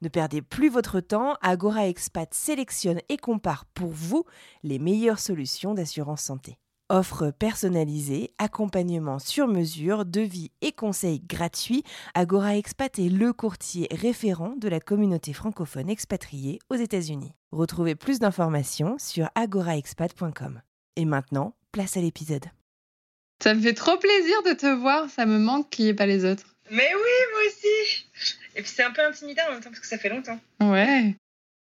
Ne perdez plus votre temps, Agora Expat sélectionne et compare pour vous les meilleures solutions d'assurance santé. Offre personnalisée, accompagnement sur mesure, devis et conseils gratuits, Agora Expat est le courtier référent de la communauté francophone expatriée aux États-Unis. Retrouvez plus d'informations sur agoraexpat.com. Et maintenant, place à l'épisode. Ça me fait trop plaisir de te voir, ça me manque qu'il n'y ait pas les autres. Mais oui, moi aussi. Et puis c'est un peu intimidant en même temps parce que ça fait longtemps. Ouais.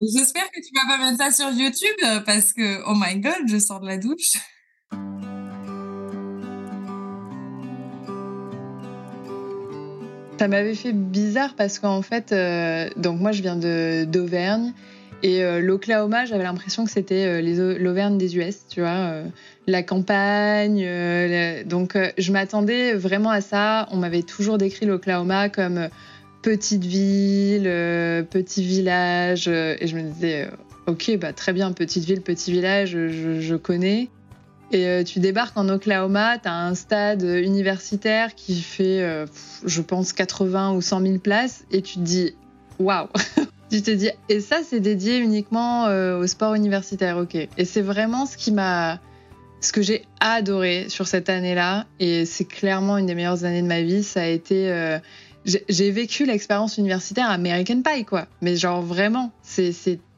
J'espère que tu vas pas mettre ça sur YouTube parce que, oh my god, je sors de la douche. Ça m'avait fait bizarre parce qu'en fait, euh, donc moi je viens de d'Auvergne et euh, l'Oklahoma, j'avais l'impression que c'était euh, l'Auvergne des US, tu vois, euh, la campagne. donc je m'attendais vraiment à ça. On m'avait toujours décrit l'Oklahoma comme petite ville, petit village, et je me disais, ok, bah très bien, petite ville, petit village, je, je connais. Et tu débarques en Oklahoma, tu as un stade universitaire qui fait, je pense, 80 ou 100 000 places, et tu te dis, waouh Tu te dis, et ça, c'est dédié uniquement euh, au sport universitaire, ok. Et c'est vraiment ce qui m'a. Ce que j'ai adoré sur cette année-là, et c'est clairement une des meilleures années de ma vie, ça a été. euh, j'ai vécu l'expérience universitaire American Pie, quoi. Mais genre vraiment, c'est-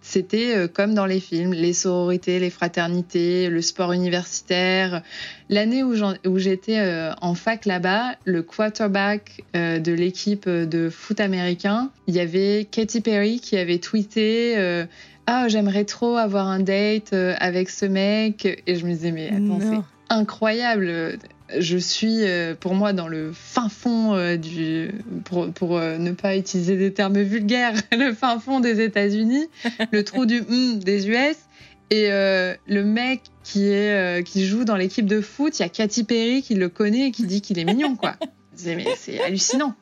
c'était euh, comme dans les films, les sororités, les fraternités, le sport universitaire. L'année où j'étais euh, en fac là-bas, le quarterback euh, de l'équipe de foot américain, il y avait Katy Perry qui avait tweeté Ah, j'aimerais trop avoir un date avec ce mec. Et je me disais, mais attends, c'est incroyable. Je suis, euh, pour moi, dans le fin fond euh, du. Pour, pour euh, ne pas utiliser des termes vulgaires, le fin fond des États-Unis, le trou du hum des US. Et le mec qui, est, qui joue dans l'équipe de foot, il y a Katy Perry qui le connaît et qui dit qu'il est mignon, quoi. C'est hallucinant.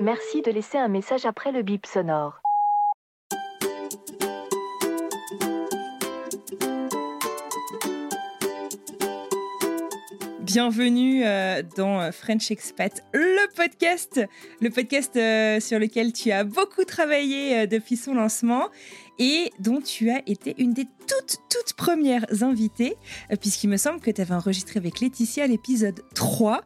Merci de laisser un message après le bip sonore. Bienvenue euh, dans euh, French Expat, le podcast, le podcast euh, sur lequel tu as beaucoup travaillé depuis son lancement et dont tu as été une des toutes, toutes premières invitées, puisqu'il me semble que tu avais enregistré avec Laetitia l'épisode 3.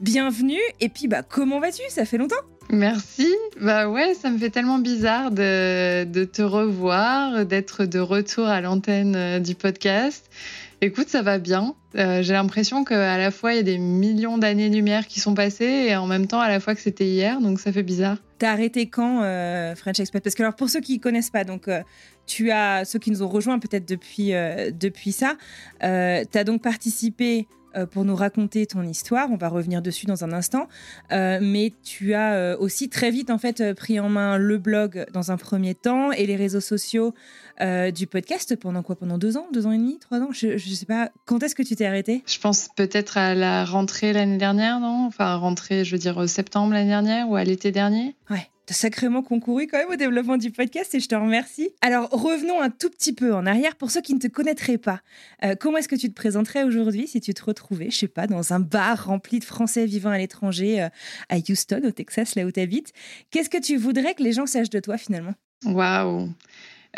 Bienvenue, et puis bah comment vas-tu? Ça fait longtemps Merci. Bah ouais, ça me fait tellement bizarre de, de te revoir, d'être de retour à l'antenne du podcast. Écoute, ça va bien. Euh, J'ai l'impression qu'à la fois, il y a des millions d'années-lumière qui sont passées et en même temps, à la fois que c'était hier, donc ça fait bizarre. T'as arrêté quand euh, French Expat Parce que alors pour ceux qui connaissent pas, donc euh, tu as ceux qui nous ont rejoints peut-être depuis depuis ça, euh, t'as donc participé pour nous raconter ton histoire. On va revenir dessus dans un instant, Euh, mais tu as euh, aussi très vite en fait euh, pris en main le blog dans un premier temps et les réseaux sociaux euh, du podcast pendant quoi? Pendant deux ans, deux ans et demi, trois ans? Je je sais pas. Quand est-ce que tu t'es arrêté Je pense peut-être à la rentrée l'année dernière, non? Enfin, rentrée, je veux dire, euh, septembre l'année dernière ou à l'été dernier? Ouais, t'as sacrément concouru quand même au développement du podcast et je te remercie. Alors revenons un tout petit peu en arrière pour ceux qui ne te connaîtraient pas. Euh, comment est-ce que tu te présenterais aujourd'hui si tu te retrouvais, je sais pas, dans un bar rempli de Français vivant à l'étranger euh, à Houston, au Texas, là où tu habites Qu'est-ce que tu voudrais que les gens sachent de toi finalement? Waouh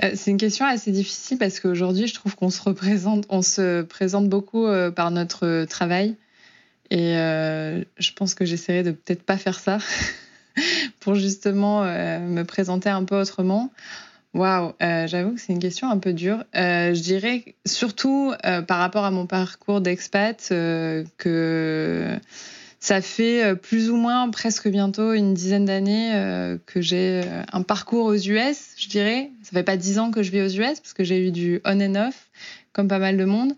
Euh, C'est une question assez difficile parce qu'aujourd'hui, je trouve qu'on se représente, on se présente beaucoup par notre travail. Et je pense que j'essaierai de peut-être pas faire ça pour justement euh, me présenter un peu autrement. Waouh, euh, j'avoue que c'est une question un peu dure. Euh, je dirais surtout par rapport à mon parcours d'expat que ça fait plus ou moins presque bientôt une dizaine d'années que j'ai un parcours aux US, je dirais. Ça fait pas dix ans que je vis aux US parce que j'ai eu du on and off, comme pas mal de monde.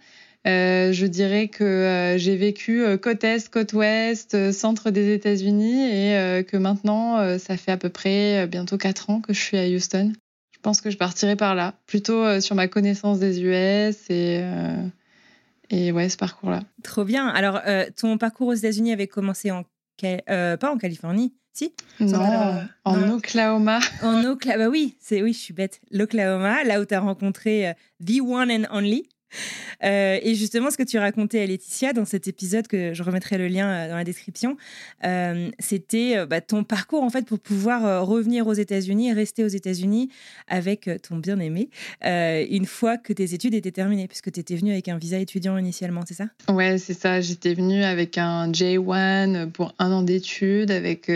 Euh, je dirais que euh, j'ai vécu euh, côte est, côte ouest, centre des États-Unis et que maintenant, ça fait à peu près bientôt quatre ans que je suis à Houston. Je pense que je partirai par là, plutôt sur ma connaissance des US et, et ouais, ce parcours-là. Trop bien. Alors, ton parcours aux États-Unis avait commencé en pas en Californie, si? Non, en Oklahoma. En Oklahoma, bah oui, c'est oui, je suis bête. L'Oklahoma, là où tu as rencontré The One and Only. Euh, et justement, ce que tu racontais à Laetitia dans cet épisode, que je remettrai le lien euh, dans la description, euh, c'était bah, ton parcours en fait pour pouvoir revenir aux États-Unis, rester aux États-Unis avec ton bien-aimé une fois que tes études étaient terminées, puisque tu étais venue avec un visa étudiant initialement, c'est ça? Ouais, c'est ça. J'étais venue avec un J1 pour un an d'études, avec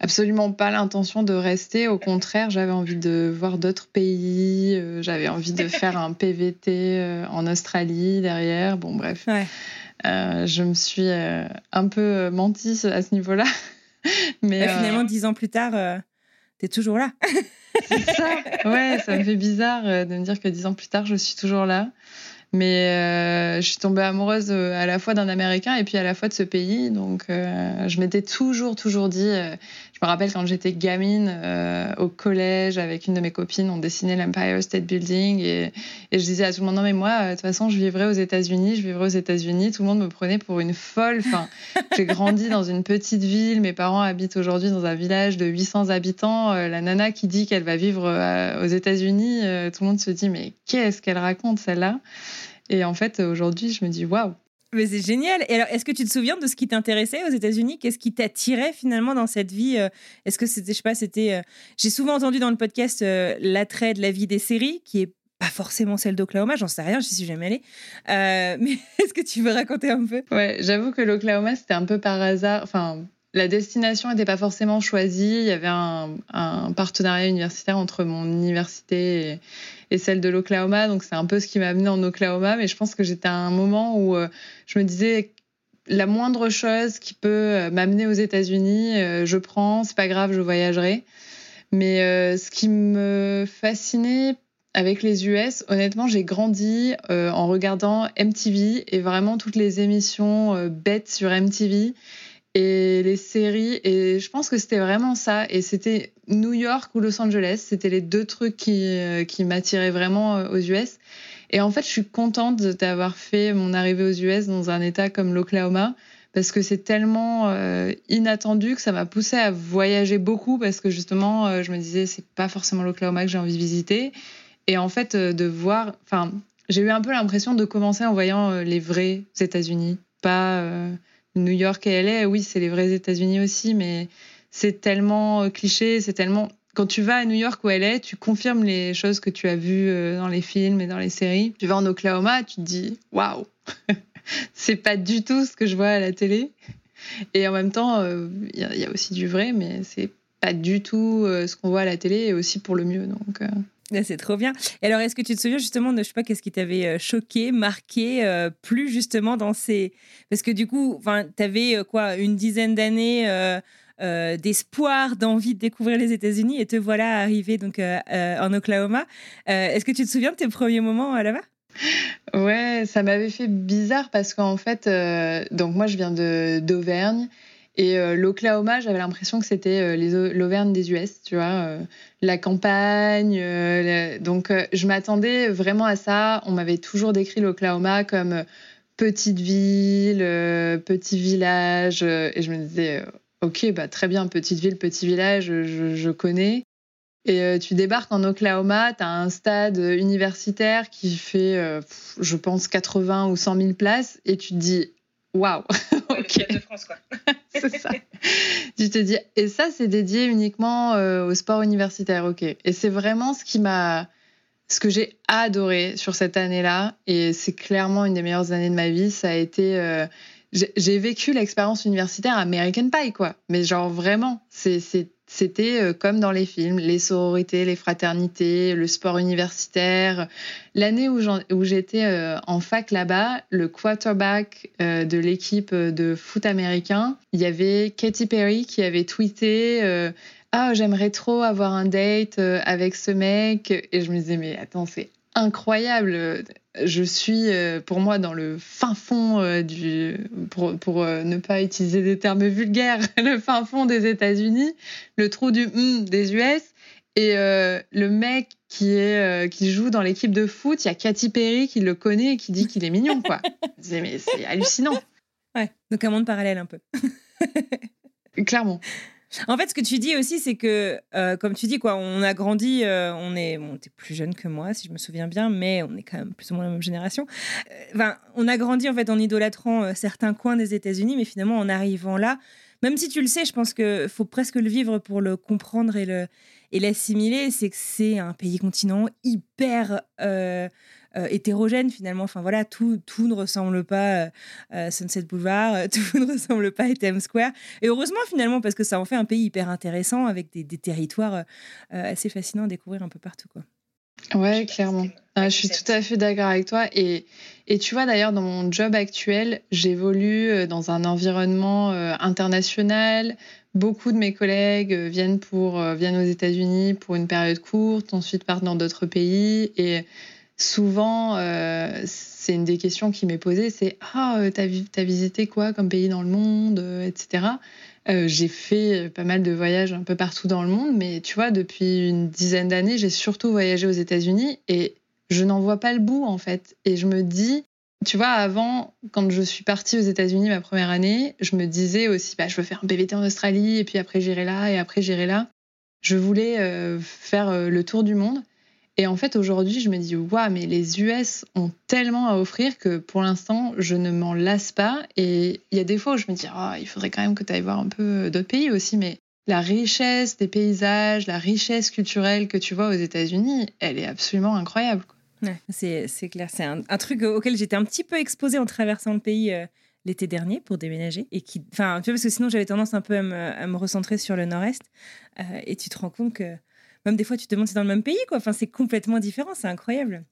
absolument pas l'intention de rester. Au contraire, j'avais envie de voir d'autres pays. Euh, j'avais envie de faire un PVT euh, en Australie derrière. Bon, bref. Euh, je me suis un peu menti à ce niveau-là. Mais finalement, dix ans plus tard, tu es toujours là. C'est ça. Ouais, ça me fait bizarre de me dire que dix ans plus tard, je suis toujours là. Mais euh, je suis tombée amoureuse à la fois d'un Américain et puis à la fois de ce pays. Donc, euh, je m'étais toujours, toujours dit. Je me rappelle quand j'étais gamine au collège avec une de mes copines, on dessinait l'Empire State Building et, et, je disais à tout le monde non mais moi, de toute façon, je vivrai aux États-Unis, je vivrai aux États-Unis. Tout le monde me prenait pour une folle. Enfin, j'ai grandi dans une petite ville. Mes parents habitent aujourd'hui dans un village de 800 habitants. la nana qui dit qu'elle va vivre aux États-Unis, tout le monde se dit mais qu'est-ce qu'elle raconte celle-là? Et en fait, aujourd'hui, je me dis waouh. Mais c'est génial. Et alors, est-ce que tu te souviens de ce qui t'intéressait aux États-Unis? Qu'est-ce qui t'attirait finalement dans cette vie euh? Est-ce que c'était, je sais pas, c'était. Euh, j'ai souvent entendu dans le podcast euh, l'attrait de la vie des séries, qui est pas forcément celle d'Oklahoma, j'en sais rien, je suis jamais allée. mais est-ce que tu veux raconter un peu? Ouais, j'avoue que l'Oklahoma, c'était un peu par hasard. Enfin, la destination n'était pas forcément choisie. Il y avait un, partenariat universitaire entre mon université et, celle de l'Oklahoma. Donc, c'est un peu ce qui m'a amené en Oklahoma. Mais je pense que j'étais à un moment où euh, je me disais la moindre chose qui peut euh, m'amener aux États-Unis, euh, je prends, c'est pas grave, je voyagerai. Mais ce qui me fascinait avec les US, honnêtement, j'ai grandi en regardant MTV et vraiment toutes les émissions bêtes sur MTV et les séries. Et je pense que c'était vraiment ça. Et c'était New York ou Los Angeles. C'était les deux trucs qui, euh, qui m'attiraient vraiment euh, aux US. Et en fait, je suis contente d'avoir fait mon arrivée aux US dans un état comme l'Oklahoma parce que c'est tellement euh, inattendu que ça m'a poussé à voyager beaucoup parce que justement, je me disais, c'est pas forcément l'Oklahoma que j'ai envie de visiter. Et en fait, de voir, enfin, j'ai eu un peu l'impression de commencer en voyant les vrais États-Unis, pas New York et LA, oui, c'est les vrais États-Unis aussi, mais c'est tellement euh, cliché, c'est tellement. Quand tu vas à New York ou LA, tu confirmes les choses que tu as vues euh, dans les films et dans les séries. Tu vas en Oklahoma, tu te dis waouh, c'est pas du tout ce que je vois à la télé. Et en même temps, euh, il y, a aussi du vrai, mais c'est pas du tout ce qu'on voit à la télé et aussi pour le mieux. Donc, c'est trop bien. Et alors, est-ce que tu te souviens justement de, je sais pas, qu'est-ce qui t'avait euh, choqué, marqué, euh, plus justement dans ces. Parce que du coup, tu avais euh, quoi, une dizaine d'années d'espoir, d'envie de découvrir les États-Unis et te voilà arrivé donc en Oklahoma. est-ce que tu te souviens de tes premiers moments là-bas? Ouais, ça m'avait fait bizarre parce qu'en fait, donc moi je viens d'Auvergne et euh, l'Oklahoma, j'avais l'impression que c'était euh, l'Auvergne des US, tu vois, euh, la campagne. donc, je m'attendais vraiment à ça. On m'avait toujours décrit l'Oklahoma comme petite ville, petit village. et je me disais, ok, bah, très bien, petite ville, petit village, je, je connais. Et tu débarques en Oklahoma, tu as un stade universitaire qui fait, je pense, 80 ou 100 000 places, et tu te dis, Waouh Ok. de France, quoi. c'est ça. tu te dis, et ça, c'est dédié uniquement euh, au sport universitaire, ok. Et c'est vraiment ce qui m'a. Ce que j'ai adoré sur cette année-là, et c'est clairement une des meilleures années de ma vie, ça a été. Euh, j'ai vécu l'expérience universitaire American Pie, quoi. Mais genre vraiment, c'est c'était euh, comme dans les films, les sororités, les fraternités, le sport universitaire. L'année où j'étais euh, en fac là-bas, le quarterback euh, de l'équipe de foot américain, il y avait Katy Perry qui avait tweeté Ah, j'aimerais trop avoir un date avec ce mec. Et je me disais, mais attends, c'est incroyable. Je suis, euh, pour moi, dans le fin fond euh, du, pour, pour euh, ne pas utiliser des termes vulgaires, le fin fond des États-Unis, le trou du hum des US. Et le mec qui est qui joue dans l'équipe de foot, il y a Katy Perry qui le connaît et qui dit qu'il est mignon, quoi. mais c'est hallucinant. Ouais, donc un monde parallèle un peu. Clairement. En fait, ce que tu dis aussi, c'est que, euh, comme tu dis, quoi, on a grandi, euh, on est, bon, plus jeune que moi, si je me souviens bien, mais on est quand même plus ou moins la même génération. Euh, enfin, on a grandi en fait en idolâtrant certains coins des États-Unis, mais finalement, en arrivant là, même si tu le sais, je pense qu'il faut presque le vivre pour le comprendre et et l'assimiler. C'est que c'est un pays continent hyper hétérogène finalement. Enfin voilà, tout, tout ne ressemble pas euh, à Sunset Boulevard, tout ne ressemble pas à Times Square. Et heureusement finalement parce que ça en fait un pays hyper intéressant avec des, territoires euh, assez fascinants à découvrir un peu partout quoi. Ouais, clairement. Ah, je suis tout à fait d'accord avec toi. Et, et tu vois, d'ailleurs, dans mon job actuel, j'évolue dans un environnement international. Beaucoup de mes collègues viennent, pour, viennent aux États-Unis pour une période courte, ensuite partent dans d'autres pays. Et souvent, euh, c'est une des questions qui m'est posée, c'est ah, euh, t'as, as visité quoi comme pays dans le monde, euh, etc. j'ai fait pas mal de voyages un peu partout dans le monde, mais tu vois, depuis une dizaine d'années, j'ai surtout voyagé aux États-Unis et je n'en vois pas le bout en fait. Et je me dis, tu vois, avant, quand je suis partie aux États-Unis ma première année, je me disais aussi, bah, je veux faire un BVT en Australie, et puis après j'irai là, et après j'irai là. Je voulais faire le tour du monde. Et en fait, aujourd'hui, je me dis, waouh, mais les US ont tellement à offrir que pour l'instant, je ne m'en lasse pas. Et il y a des fois où je me dis, oh, il faudrait quand même que tu ailles voir un peu d'autres pays aussi. Mais la richesse des paysages, la richesse culturelle que tu vois aux États-Unis, elle est absolument incroyable. c'est clair. C'est un, truc auquel j'étais un petit peu exposée en traversant le pays. Euh, l'été dernier pour déménager et qui parce que sinon j'avais tendance un peu à me, recentrer sur le nord-est euh, et tu te rends compte que même des fois, tu te demandes si c'est dans le même pays, quoi. Enfin, c'est complètement différent, c'est incroyable.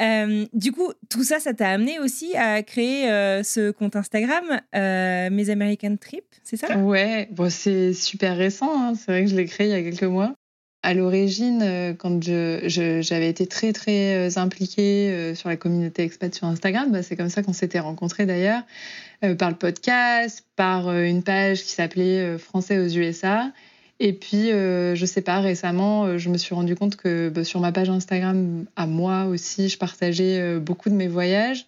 Euh, du coup, tout ça, ça t'a amené aussi à créer euh, ce compte Instagram, euh, Mes American Trip, c'est ça? Ouais, bon, c'est super récent. Hein. C'est vrai que je l'ai créé il y a quelques mois. À l'origine, quand j'avais été très très impliquée sur la communauté expat sur Instagram, bah, c'est comme ça qu'on s'était rencontrés d'ailleurs, par le podcast, par une page qui s'appelait Français aux USA. Et puis, euh, je sais pas, récemment, euh, je me suis rendu compte que bah, sur ma page Instagram, à moi aussi, je partageais euh, beaucoup de mes voyages.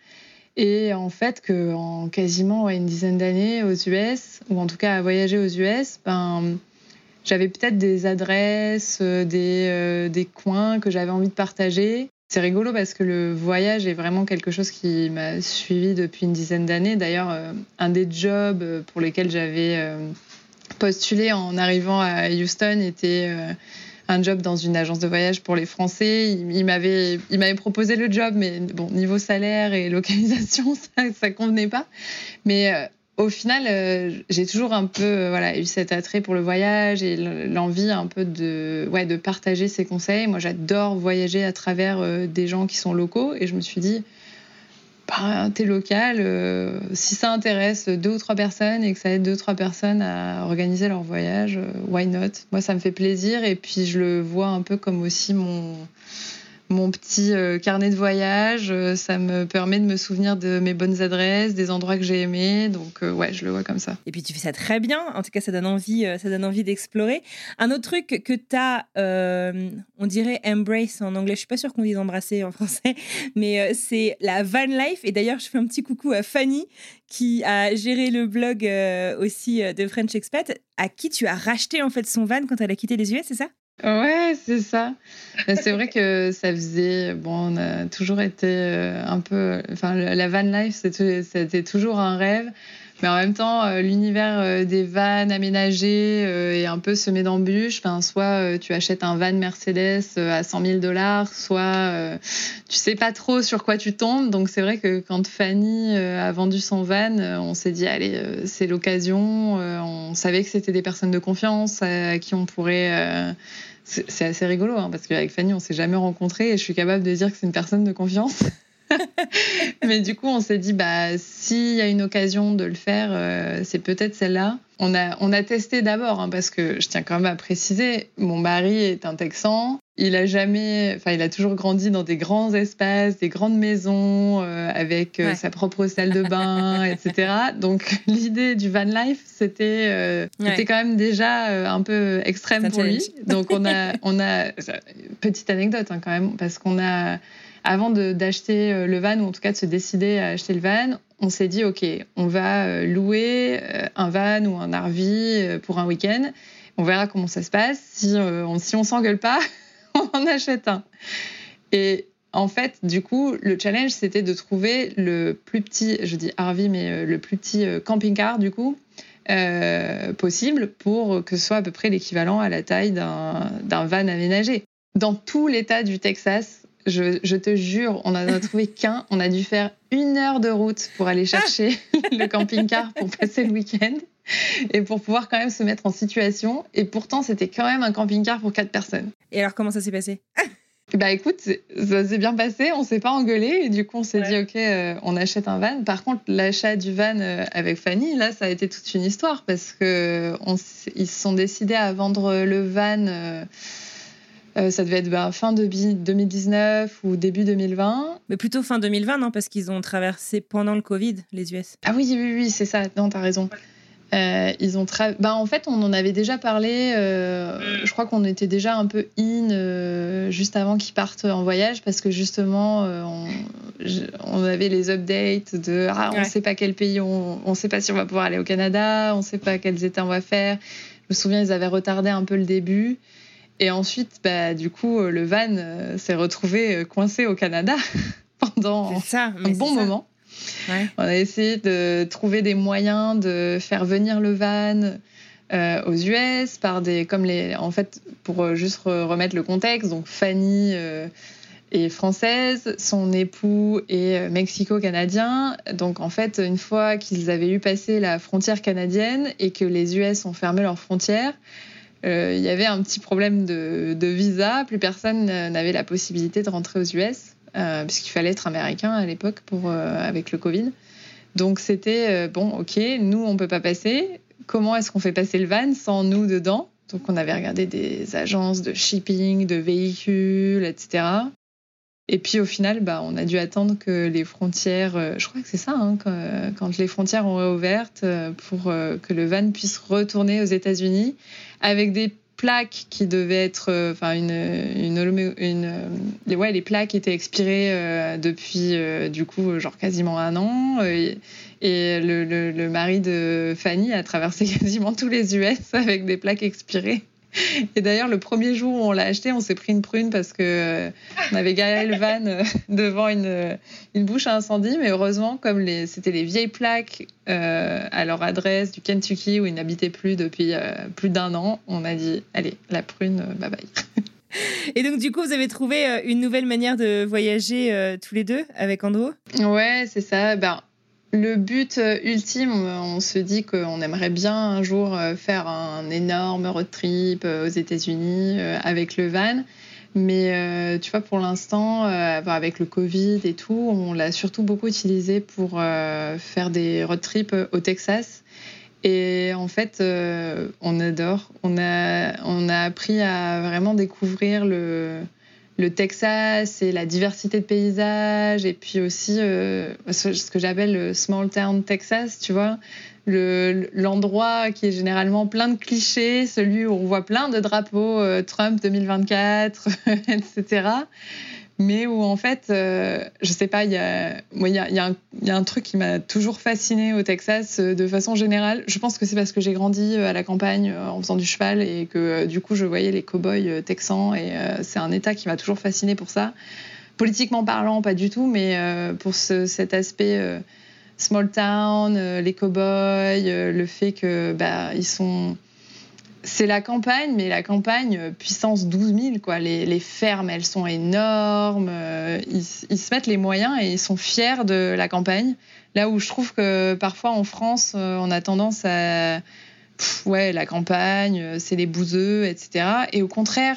Et en fait, qu'en quasiment une dizaine d'années aux US, ou en tout cas à voyager aux US, ben, j'avais peut-être des adresses, des, des coins que j'avais envie de partager. C'est rigolo parce que le voyage est vraiment quelque chose qui m'a suivi depuis une dizaine d'années. D'ailleurs, un des jobs pour lesquels j'avais postulé en arrivant à Houston était euh, un job dans une agence de voyage pour les Français. Il, m'avait, proposé le job, mais bon, niveau salaire et localisation, ça, ça convenait pas. Mais euh, au final, euh, j'ai toujours un peu voilà, eu cet attrait pour le voyage et l'envie un peu de, ouais, de partager ces conseils. Moi, j'adore voyager à travers des gens qui sont locaux et je me suis dit, bah, t'es local, euh, si ça intéresse deux ou trois personnes et que ça aide deux ou trois personnes à organiser leur voyage, euh, why not? Moi, ça me fait plaisir et puis je le vois un peu comme aussi mon, mon petit euh, carnet de voyage. Euh, ça me permet de me souvenir de mes bonnes adresses, des endroits que j'ai aimés. Donc, euh, ouais, je le vois comme ça. Et puis, tu fais ça très bien. En tout cas, ça donne envie, ça donne envie d'explorer. Un autre truc que tu as, on dirait embrace en anglais. Je suis pas sûre qu'on dise embrasser en français, mais c'est la van life. Et d'ailleurs, je fais un petit coucou à Fanny qui a géré le blog aussi de French Expat, à qui tu as racheté en fait son van quand elle a quitté les US, c'est ça? Ouais, c'est ça. C'est vrai que ça faisait. Bon, on a toujours été euh, un peu. Enfin, la van life, c'était toujours un rêve. Mais en même temps, euh, l'univers euh, des vannes aménagées euh, est un peu semé d'embûches. Soit tu achètes un van Mercedes à 100 000 dollars, soit tu sais pas trop sur quoi tu tombes. Donc c'est vrai que quand Fanny a vendu son van, on s'est dit allez, c'est l'occasion. on savait que c'était des personnes de confiance à qui on pourrait c'est assez rigolo hein, parce qu'avec Fanny, on s'est jamais rencontrés et je suis capable de dire que c'est une personne de confiance. Mais du coup, on s'est dit, bah, s'il y a une occasion de le faire, euh, c'est peut-être celle-là. On a, on a testé d'abord, hein, parce que je tiens quand même à préciser, mon mari est un Texan. Il a jamais, enfin, il a toujours grandi dans des grands espaces, des grandes maisons, euh, avec euh, sa propre salle de bain, etc. Donc, l'idée du van life, c'était, c'était quand même déjà un peu extrême pour lui. Donc, on a, on a, petite anecdote hein, quand même, parce qu'on a, avant d'acheter euh, le van, ou en tout cas de se décider à acheter le van, on s'est dit, OK, on va euh, louer euh, un van ou un RV pour un week-end. On verra comment ça se passe. Si on si on s'engueule pas, on en achète un. Et en fait, du coup, le challenge, c'était de trouver le plus petit, je dis RV, mais le plus petit camping-car, du coup, possible pour que ce soit à peu près l'équivalent à la taille d'un van aménagé. Dans tout l'État du Texas, je, te jure, on n'en a trouvé qu'un. On a dû faire une heure de route pour aller chercher le camping-car pour passer le week-end et pour pouvoir quand même se mettre en situation. Et pourtant, c'était quand même un camping-car pour quatre personnes. Et alors, comment ça s'est passé? Bah écoute, ça s'est bien passé, on s'est pas engueulé et du coup on s'est dit ok, euh, on achète un van. Par contre, l'achat du van euh, avec Fanny, là, ça a été toute une histoire parce que ils se sont décidés à vendre le van. Euh, euh, ça devait être ben, fin de 2019 ou début 2020. Mais plutôt fin 2020, non? Parce qu'ils ont traversé pendant le Covid, les US. Ah oui, oui, oui, c'est ça. Non, t'as raison. Euh, ils ont bah, en fait, on en avait déjà parlé. Euh, je crois qu'on était déjà un peu in juste avant qu'ils partent en voyage parce que justement, on, avait les updates de ah, on ne sait pas quel pays, on ne sait pas si on va pouvoir aller au Canada, on ne sait pas quels états on va faire. Je me souviens, ils avaient retardé un peu le début. Et ensuite, bah, du coup, euh, le van euh, s'est retrouvé euh, coincé au Canada pendant un bon moment. On a essayé de trouver des moyens de faire venir le van aux US par des comme les en fait pour juste remettre le contexte donc Fanny est française, son époux est mexico-canadien. Donc en fait, une fois qu'ils avaient eu passé la frontière canadienne et que les US ont fermé leurs frontières, euh, il y avait un petit problème de, visa. Plus personne n'avait la possibilité de rentrer aux US, euh, puisqu'il fallait être américain à l'époque pour euh, avec le Covid. Donc c'était bon, ok, nous on peut pas passer. Comment est-ce qu'on fait passer le van sans nous dedans? Donc on avait regardé des agences de shipping, de véhicules, etc. Et puis au final, bah, on a dû attendre que les frontières, je crois que c'est ça, hein, quand, les frontières ont réouvert pour que le van puisse retourner aux États-Unis avec des plaques qui devaient être, euh, enfin une, une, une, euh, ouais, les plaques étaient expirées euh, depuis du coup genre quasiment un an et, le, le, mari de Fanny a traversé quasiment tous les US avec des plaques expirées. Et d'ailleurs, le premier jour où on l'a acheté, on s'est pris une prune parce que euh, on avait garé le van euh, devant une, une bouche à incendie. Mais heureusement, comme c'était les vieilles plaques euh, à leur adresse du Kentucky où ils n'habitaient plus depuis plus d'un an, on a dit allez, la prune, bye bye. Et donc, du coup, vous avez trouvé une nouvelle manière de voyager tous les deux avec Andrew Ouais, c'est ça. Ben, le but euh, ultime, on se dit qu'on aimerait bien un jour euh, faire un énorme road trip euh, aux États-Unis avec le van. Mais tu vois, pour l'instant, avec le Covid et tout, on l'a surtout beaucoup utilisé pour faire des road trips au Texas. Et en fait, on adore. On a, on a appris à vraiment découvrir le, le Texas et la diversité de paysages et puis aussi euh, ce que j'appelle le small town Texas, tu vois, l'endroit qui est généralement plein de clichés, celui où on voit plein de drapeaux euh, Trump 2024, etc mais où en fait, euh, je sais pas, il y a, il y, a, un truc qui m'a toujours fasciné au Texas euh, de façon générale. Je pense que c'est parce que j'ai grandi euh, à la campagne en faisant du cheval et que du coup je voyais les cow-boys texans et c'est un État qui m'a toujours fasciné pour ça. Politiquement parlant, pas du tout, mais pour ce, cet aspect small town, euh, les cow-boys, euh, le fait que bah, ils sont. C'est la campagne, mais la campagne euh, puissance 12 000, quoi. Les, fermes, elles sont énormes. euh, ils, se mettent les moyens et ils sont fiers de la campagne. Là où je trouve que parfois en France, euh, on a tendance à. Ouais, la campagne, c'est les bouseux, etc. Et au contraire,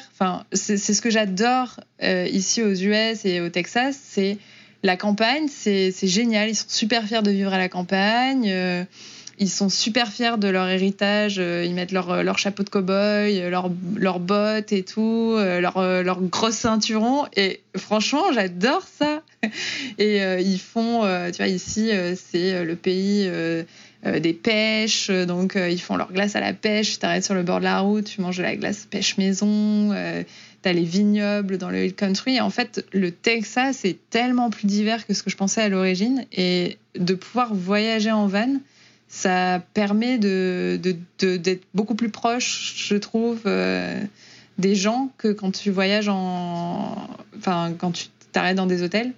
c'est ce que j'adore ici aux US et au Texas, c'est la campagne, c'est génial. Ils sont super fiers de vivre à la campagne. Ils sont super fiers de leur héritage. euh, Ils mettent leur, leur chapeau de cow-boy, euh, leur- leurs bottes et tout, euh, leur, euh, leur gros ceinturon. Et franchement, j'adore ça. Et euh, ils font, euh, tu vois, ici, euh, c'est euh, le pays euh, euh, des pêches. euh, Donc, euh, ils font leur glace à la pêche. Tu t'arrêtes sur le bord de la route, tu manges de la glace pêche maison. euh, T'as les vignobles dans le hill country. En fait, le Texas est tellement plus divers que ce que je pensais à l'origine. Et de pouvoir voyager en van, ça permet de, d'être beaucoup plus proche, je trouve, euh, des gens que quand tu voyages en. Enfin, quand tu t'arrêtes dans des hôtels.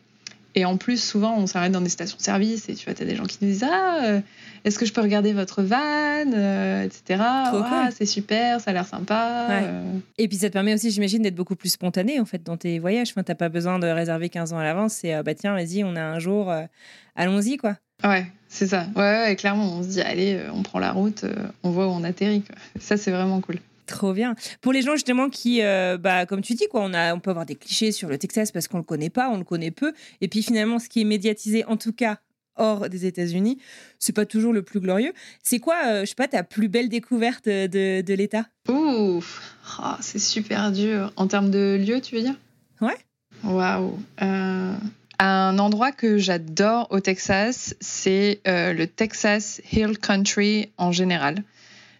Et en plus, souvent, on s'arrête dans des stations-service et tu vois, t'as des gens qui nous disent Ah, euh, est-ce que je peux regarder votre van euh, etc. Trop Ah, cool. C'est super, ça a l'air sympa. Ouais. euh. Et puis ça te permet aussi, j'imagine, d'être beaucoup plus spontané en fait dans tes voyages. Enfin, t'as pas besoin de réserver 15 ans à l'avance. C'est bah tiens, vas-y, on a un jour, allons-y quoi. Ouais, c'est ça. Ouais, ouais, clairement, on se dit Allez, euh, on prend la route, euh, on voit où on atterrit. quoi. Ça, c'est vraiment cool. Trop bien. Pour les gens justement qui, euh, bah, comme tu dis, quoi, on, a, on peut avoir des clichés sur le Texas parce qu'on le connaît pas, on le connaît peu. Et puis finalement, ce qui est médiatisé, en tout cas hors des États-Unis, c'est pas toujours le plus glorieux. C'est quoi, euh, je sais pas, ta plus belle découverte de, de l'État? Ouf, Ah, c'est super dur. En termes de lieu, tu veux dire? Ouais. Waouh. Un endroit que j'adore au Texas, c'est euh, le Texas Hill Country en général.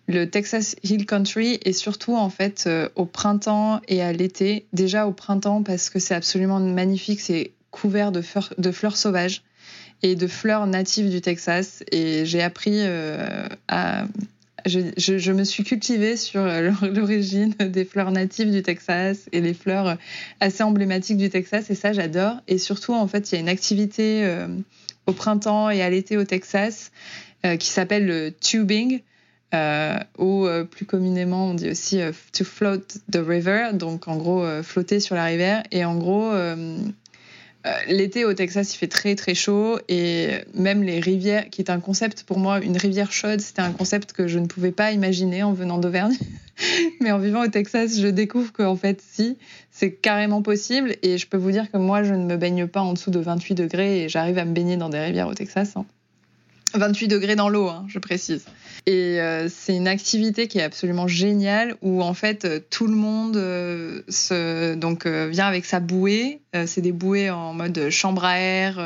Le Texas Hill Country et surtout en fait euh, au printemps et à l'été. Déjà au printemps parce que c'est absolument magnifique, c'est couvert de, fleurs- de fleurs sauvages et de fleurs natives du Texas. Et j'ai appris euh, à je, me suis cultivée sur euh, l'origine des fleurs natives du Texas et les fleurs euh, assez emblématiques du Texas et ça j'adore. Et surtout en fait il y a une activité euh, au printemps et à l'été au Texas qui s'appelle le tubing ou plus communément on dit aussi to float the river donc en gros flotter sur la rivière. Et en gros L'été au Texas, il fait très très chaud et même les rivières, qui est un concept pour moi, une rivière chaude, c'était un concept que je ne pouvais pas imaginer en venant d'Auvergne. Mais en vivant au Texas, je découvre qu'en fait, si, c'est carrément possible. Et je peux vous dire que moi, je ne me baigne pas en dessous de 28 degrés et j'arrive à me baigner dans des rivières au Texas. hein. 28 degrés dans l'eau, hein, je précise. Et euh, c'est une activité qui est absolument géniale où en fait euh, tout le monde euh, se, donc, euh, vient avec sa bouée. C'est des bouées en mode chambre à air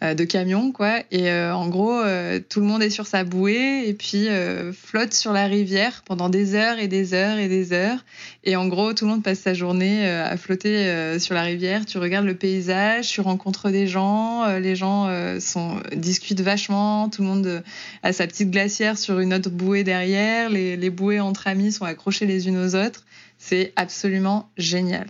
de camion, quoi. Et euh, en gros, euh, tout le monde est sur sa bouée et puis euh, flotte sur la rivière pendant des heures et des heures et des heures. Et en gros, tout le monde passe sa journée euh, à flotter euh, sur la rivière. Tu regardes le paysage, tu rencontres des gens, euh, les gens euh, sont, discutent vachement, tout le monde euh, a sa petite glacière sur une autre bouée derrière, les, les bouées entre amis sont accrochées les unes aux autres. C'est absolument génial.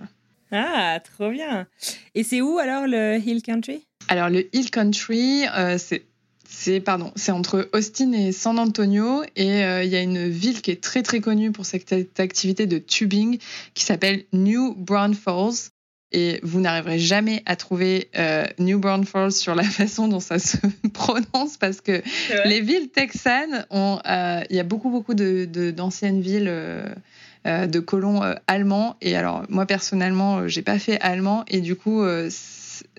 Ah, trop bien. Et c'est où alors le Hill Country? Alors le Hill Country, euh, c'est c'est pardon, c'est entre Austin et San Antonio et euh, il y a une ville qui est très très connue pour cette activité de tubing qui s'appelle New Braunfels et vous n'arriverez jamais à trouver euh, New Braunfels sur la façon dont ça se prononce parce que les villes texanes ont il y a beaucoup beaucoup de d'anciennes villes de colons allemands et alors moi personnellement j'ai pas fait allemand et du coup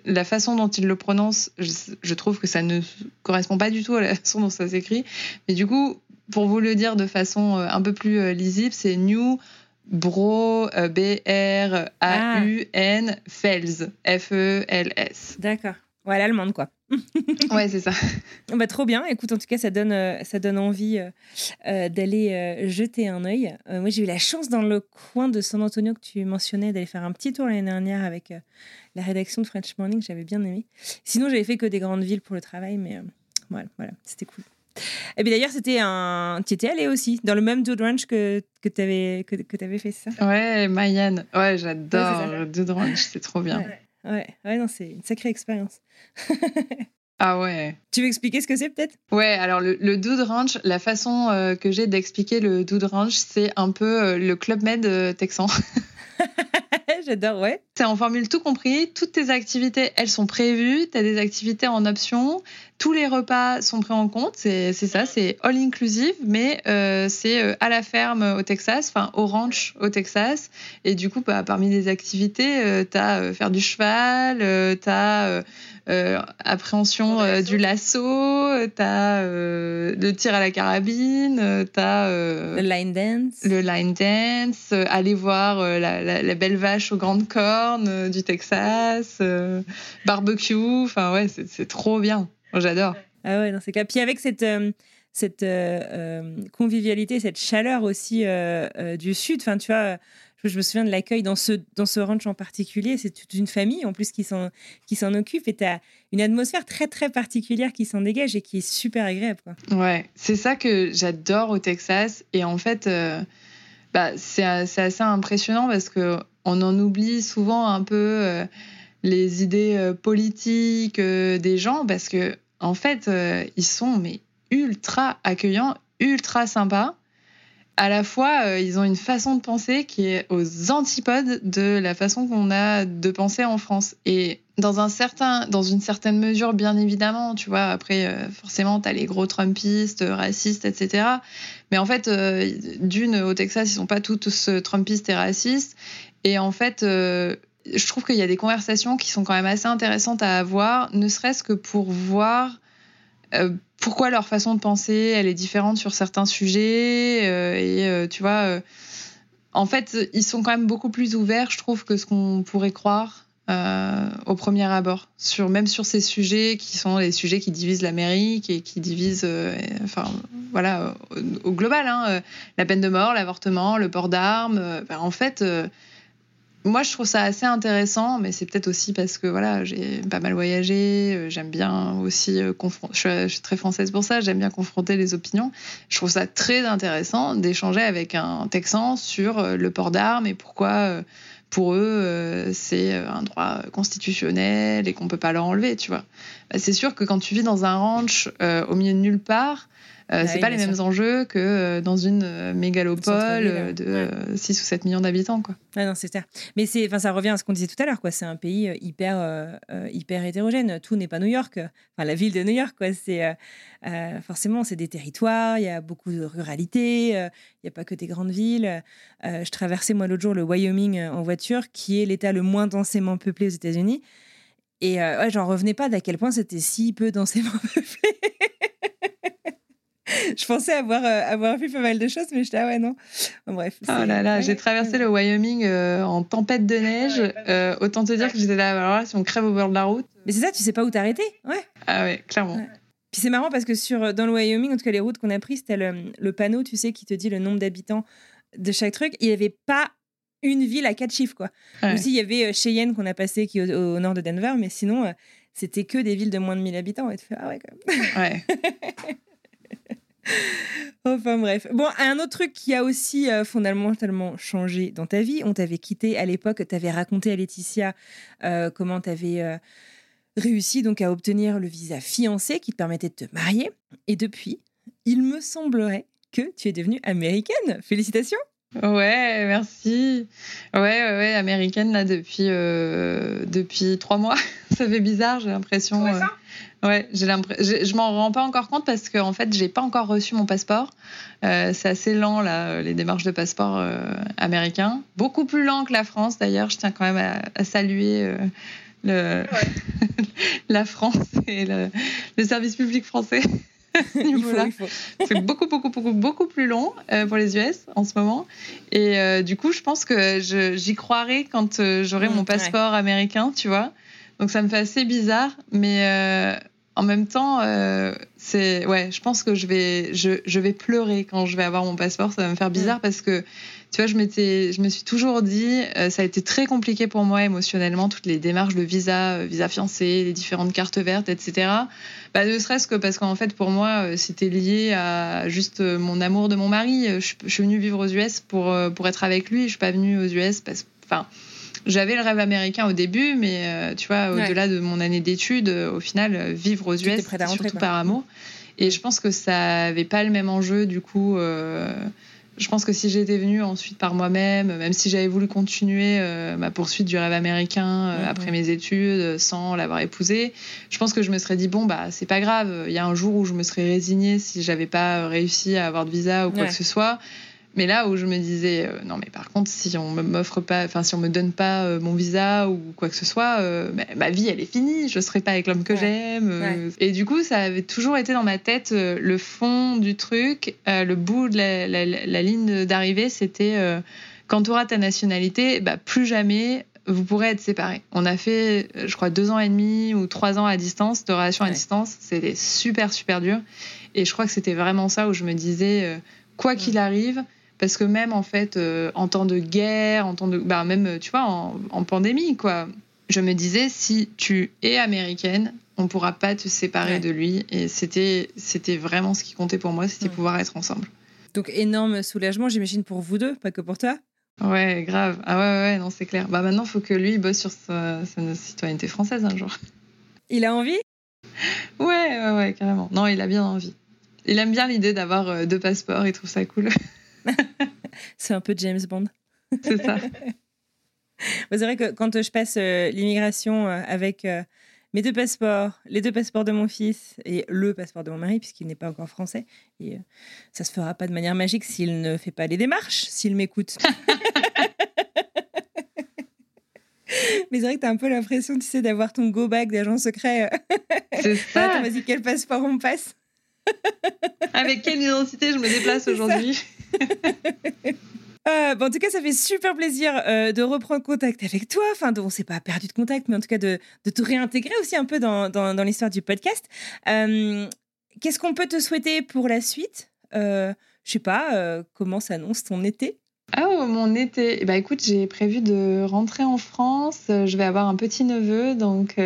la façon dont ils le prononcent je, je trouve que ça ne correspond pas du tout à la façon dont ça s'écrit. Mais du coup pour vous le dire de façon euh, un peu plus euh, lisible c'est New Bro euh, B R A U N Fels F E L S. D'accord. Ouais, l'allemande quoi. ouais c'est ça Bah, trop bien. Écoute, en tout cas, ça donne, euh, ça donne envie euh, euh, d'aller euh, jeter un œil. Moi, j'ai eu la chance dans le coin de San Antonio que tu mentionnais d'aller faire un petit tour l'année dernière avec la rédaction de French Morning. J'avais bien aimé. Sinon, j'avais fait que des grandes villes pour le travail, mais voilà, voilà c'était cool. Et bien d'ailleurs, c'était un. Tu étais allé aussi dans le même Dude Ranch que, que tu avais, que, que avais fait, ça? Ouais Mayan ouais j'adore Ouais, Dude Ranch c'est trop bien Ouais. Ouais, ouais, non, c'est une sacrée expérience. Ah ouais. Tu veux expliquer ce que c'est peut-être? Ouais, alors le, le Dude Ranch, la façon euh, que j'ai d'expliquer le Dude Ranch, c'est un peu euh, le Club Med euh, texan. J'adore, ouais. C'est en formule tout compris. Toutes tes activités, elles sont prévues. Tu as des activités en option. Tous les repas sont pris en compte. C'est ça, c'est all inclusive, mais euh, c'est euh, à la ferme au Texas, enfin au ranch au Texas. Et du coup, bah, parmi les activités, tu as faire du cheval, tu as appréhension euh, lasso. du lasso, tu as le tir à la carabine, tu as Le line dance. le line dance, euh, aller voir euh, la, la- la belle vache aux grandes cornes euh, du Texas, euh, barbecue, enfin ouais, c'est c'est trop bien. J'adore. Ah ouais, c'est clair. Puis avec cette, euh, cette euh, euh, convivialité, cette chaleur aussi euh, du Sud, enfin, tu vois, je, me souviens de l'accueil dans ce, dans ce ranch en particulier. C'est toute une famille en plus qui s'en qui s'en occupe et tu as une atmosphère très, très particulière qui s'en dégage et qui est super agréable. Quoi. Ouais, c'est ça que j'adore au Texas. Et en fait, bah, c'est assez impressionnant parce que on en oublie souvent un peu euh, les idées euh, politiques euh, des gens parce que en fait, ils sont mais ultra accueillants, ultra sympas. À la fois, ils ont une façon de penser qui est aux antipodes de la façon qu'on a de penser en France. Et dans un certain, dans une certaine mesure, bien évidemment, tu vois. Après, forcément, t'as les gros Trumpistes, racistes, etc. Mais en fait, d'une au Texas, ils sont pas tous Trumpistes et racistes. Et en fait, euh, je trouve qu'il y a des conversations qui sont quand même assez intéressantes à avoir, ne serait-ce que pour voir euh, pourquoi leur façon de penser, elle est différente sur certains sujets. euh, et tu vois, en fait, ils sont quand même beaucoup plus ouverts, je trouve, que ce qu'on pourrait croire. au premier abord, même sur ces sujets qui sont les sujets qui divisent l'Amérique et qui divisent, enfin voilà, au, global, hein, la peine de mort, l'avortement, le port d'armes. ben, en fait, moi je trouve ça assez intéressant, mais c'est peut-être aussi parce que voilà, j'ai pas mal voyagé, euh, j'aime bien aussi euh, je, suis, très française pour ça, j'aime bien confronter les opinions. Je trouve ça très intéressant d'échanger avec un Texan sur euh, le port d'armes et pourquoi pour eux c'est un droit constitutionnel et qu'on peut pas leur enlever, tu vois. Bah, c'est sûr que quand tu vis dans un ranch au milieu de nulle part, euh, c'est oui, pas les mêmes enjeux que euh, dans une euh, mégalopole euh, de ouais. euh, 6 ou 7 millions d'habitants, quoi. Ah non, c'est ça. Mais c'est, ça revient à ce qu'on disait tout à l'heure, quoi. C'est un pays hyper, euh, hyper hétérogène. Tout n'est pas New York. Enfin, la ville de New York, quoi. C'est euh, forcément, c'est des territoires. Il y a beaucoup de ruralité. Il n'y a pas que des grandes villes. Je traversais moi l'autre jour le Wyoming en voiture, qui est l'État le moins densément peuplé aux États-Unis. Et euh, ouais, j'en revenais pas d'à quel point c'était si peu densément peuplé. je pensais avoir, euh, avoir vu pas mal de choses, mais j'étais ah ouais non. Bon, bref. Oh là là, ouais, j'ai traversé le Wyoming euh, en tempête de neige. Pas mal. Euh, autant te dire que j'étais là, alors là, si on crève au bord de la route. Mais c'est ça, tu sais pas où t'arrêter. Ouais. Ah ouais, clairement. Ouais. Puis c'est marrant parce que sur, dans le Wyoming, en tout cas les routes qu'on a prises, t'as le, le panneau, tu sais, qui te dit le nombre d'habitants de chaque truc. Il n'y avait pas une ville à quatre chiffres, quoi. Ouais. Aussi, il y avait Cheyenne qu'on a passé, qui est au, au nord de Denver, mais sinon, c'était que des villes de moins de 1000 habitants. Et tu fais, ah ouais, quand même. Ouais. Enfin bref. Bon, un autre truc qui a aussi euh, fondamentalement changé dans ta vie, on t'avait quitté à l'époque, t'avais raconté à Laetitia euh, comment t'avais euh, réussi donc à obtenir le visa fiancé qui te permettait de te marier. Et depuis, il me semblerait que tu es devenue américaine. Félicitations. Ouais, merci. Ouais, ouais, ouais, américaine là depuis depuis trois mois. ça fait bizarre, j'ai l'impression. Euh, ça? Ouais, j'ai l'impression. Je, m'en rends pas encore compte parce que en fait, j'ai pas encore reçu mon passeport. Euh, c'est assez lent là, les démarches de passeport euh, américain. Beaucoup plus lent que la France d'ailleurs. Je tiens quand même à, à saluer euh, la France et le, le service public français. C'est beaucoup, beaucoup, beaucoup, beaucoup plus long euh, pour les US en ce moment. Et euh, du coup, je pense que j'y croirai quand euh, j'aurai Mmh, mon passeport américain, tu vois. Donc ça me fait assez bizarre, mais euh, en même temps, euh, c'est ouais, je pense que je vais, je, je vais pleurer quand je vais avoir mon passeport. Ça va me faire bizarre parce que tu vois, je m'étais, je me suis toujours dit, euh, ça a été très compliqué pour moi émotionnellement, toutes les démarches de visa, visa fiancé, les différentes cartes vertes, etc. Bah, ne serait-ce que parce qu'en fait, pour moi, c'était lié à juste mon amour de mon mari. Je, suis- je suis venue vivre aux US pour, pour être avec lui. Je suis pas venue aux US parce enfin, j'avais le rêve américain au début, mais euh, tu vois, Ouais. au-delà de mon année d'études, euh, au final, euh, vivre aux US, rentrer, surtout par amour. Et je pense que ça avait pas le même enjeu, du coup. euh, je pense que si j'étais venue ensuite par moi-même, même si j'avais voulu continuer euh, ma poursuite du rêve américain euh, après mes études, sans l'avoir épousé, je pense que je me serais dit bon bah c'est pas grave. Il y a un jour où je me serais résignée si j'avais pas réussi à avoir de visa ou quoi Ouais. que ce soit. Mais là où je me disais euh, non mais par contre si on m'offre pas, enfin si on me donne pas euh, mon visa ou quoi que ce soit, euh, bah, ma vie elle est finie. Je serai pas avec l'homme que Ouais. j'aime. Et du coup ça avait toujours été dans ma tête le fond du truc, le bout de la, la- la- la ligne d'arrivée, c'était quand tu auras ta nationalité, bah, plus jamais vous pourrez être séparés. On a fait, je crois, deux ans et demi ou trois ans à distance, de relation à distance. C'était super, super dur. Et je crois que c'était vraiment ça où je me disais, quoi qu'il arrive, parce que même en fait, euh, en temps de guerre, en temps de, bah, même, tu vois, en, en pandémie, quoi, je me disais, si tu es américaine, on pourra pas te séparer Ouais. de lui. Et c'était, c'était vraiment ce qui comptait pour moi, c'était Ouais. pouvoir être ensemble. Donc énorme soulagement, j'imagine, pour vous deux, pas que pour toi. Ouais, grave. Ah ouais, ouais, non, c'est clair. Bah maintenant, faut que lui, il bosse sur sa, sa citoyenneté française un jour. Il a envie? Ouais, ouais, ouais, carrément. Non, il a bien envie. Il aime bien l'idée d'avoir euh, deux passeports, il trouve ça cool. C'est un peu James Bond. c'est ça. C'est vrai que quand je passe euh, l'immigration euh, avec euh, mes deux passeports, les deux passeports de mon fils et le passeport de mon mari, puisqu'il n'est pas encore français, et ça se fera pas de manière magique s'il ne fait pas les démarches, s'il m'écoute. Mais c'est vrai que tu as un peu l'impression, tu sais, d'avoir ton go back d'agent secret. C'est ça. Attends, vas-y, quel passeport on passe Avec quelle identité je me déplace aujourd'hui? Euh, en tout cas, ça fait super plaisir euh, de reprendre contact avec toi. Enfin, de- on s'est pas perdu de contact, mais en tout cas de, de te réintégrer aussi un peu dans, dans, l'histoire du podcast. Euh, Qu'est-ce qu'on peut te souhaiter pour la suite? Euh, Je sais pas, comment s'annonce ton été? Ah, oh, mon été. Ben, écoute, j'ai prévu de rentrer en France. Je vais avoir un petit neveu, donc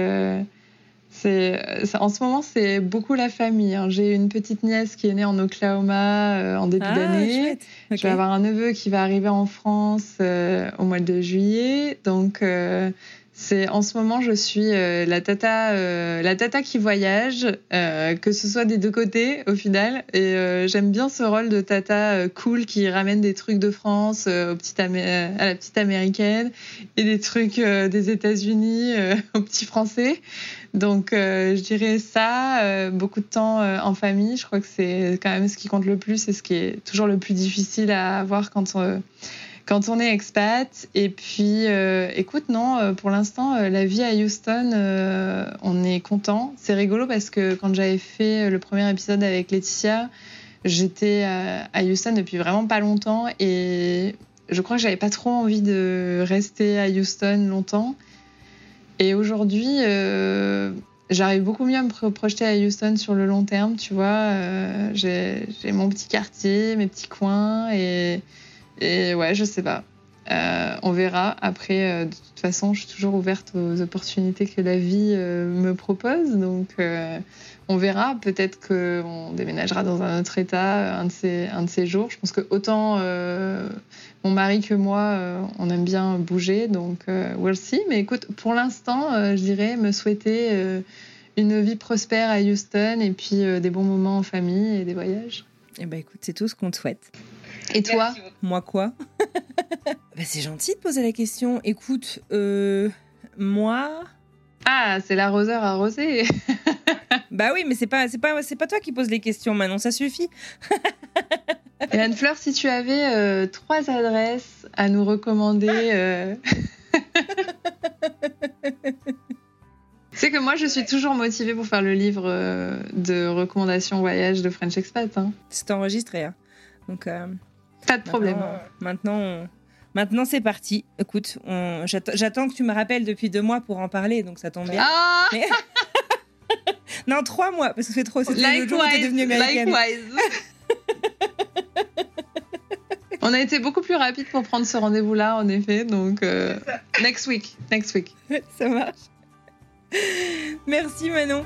c'est en ce moment c'est beaucoup la famille. hein. J'ai une petite nièce qui est née en Oklahoma euh, en début d'année. Ah. Ok. Je vais avoir un neveu qui va arriver en France euh, au mois de juillet. Donc, euh, c'est en ce moment, je suis la tata, la tata qui voyage, que ce soit des deux côtés au final. Et j'aime bien ce rôle de tata cool qui ramène des trucs de France euh, au petit Amé- à la petite américaine et des trucs des États-Unis aux petits français. Donc, euh, je dirais ça, euh, beaucoup de temps euh, en famille. Je crois que c'est quand même ce qui compte le plus et ce qui est toujours le plus difficile à avoir quand on, est expat. Et puis, écoute, non, pour l'instant, la vie à Houston, on est content. C'est rigolo parce que quand j'avais fait le premier épisode avec Laetitia, j'étais à Houston depuis vraiment pas longtemps et je crois que j'avais pas trop envie de rester à Houston longtemps. Et aujourd'hui, euh, j'arrive beaucoup mieux à me pro- projeter à Houston sur le long terme, tu vois. Euh, j'ai j'ai mon petit quartier, mes petits coins, et, et ouais, je sais pas. Euh, on verra. Après, euh, de toute façon, je suis toujours ouverte aux opportunités que la vie euh, me propose. Donc, on verra. Peut-être qu'on déménagera dans un autre état un de ces, jours. Je pense que autant mon mari que moi, on aime bien bouger. Donc, we'll see. Mais écoute, pour l'instant, je dirais me souhaiter une vie prospère à Houston et puis des bons moments en famille et des voyages. Eh ben, écoute, c'est tout ce qu'on te souhaite. Et toi. Moi quoi bah, C'est gentil de poser la question. Écoute, euh, moi. Ah, c'est l'arroseur arrosé. Bah oui, mais c'est pas, c'est pas, c'est pas toi qui poses les questions, Manon, ça suffit. Et Anne-Fleur, si tu avais euh, trois adresses à nous recommander. euh, C'est que moi, je suis toujours motivée pour faire le livre euh, de recommandations voyage de French Expat. hein. C'est enregistré. Hein. Donc, euh, Pas de problème. Maintenant, maintenant, on- maintenant, c'est parti. Écoute, on- j'attends que tu me rappelles depuis deux mois pour en parler, donc ça tombe bien. Ah Mais- Non, trois mois, parce que c'est trop. C'était le jour où t'es Likewise, devenue américaine. likewise. On a été beaucoup plus rapide pour prendre ce rendez-vous-là, en effet. Donc, euh, next week, next week. ça marche. Merci, Manon.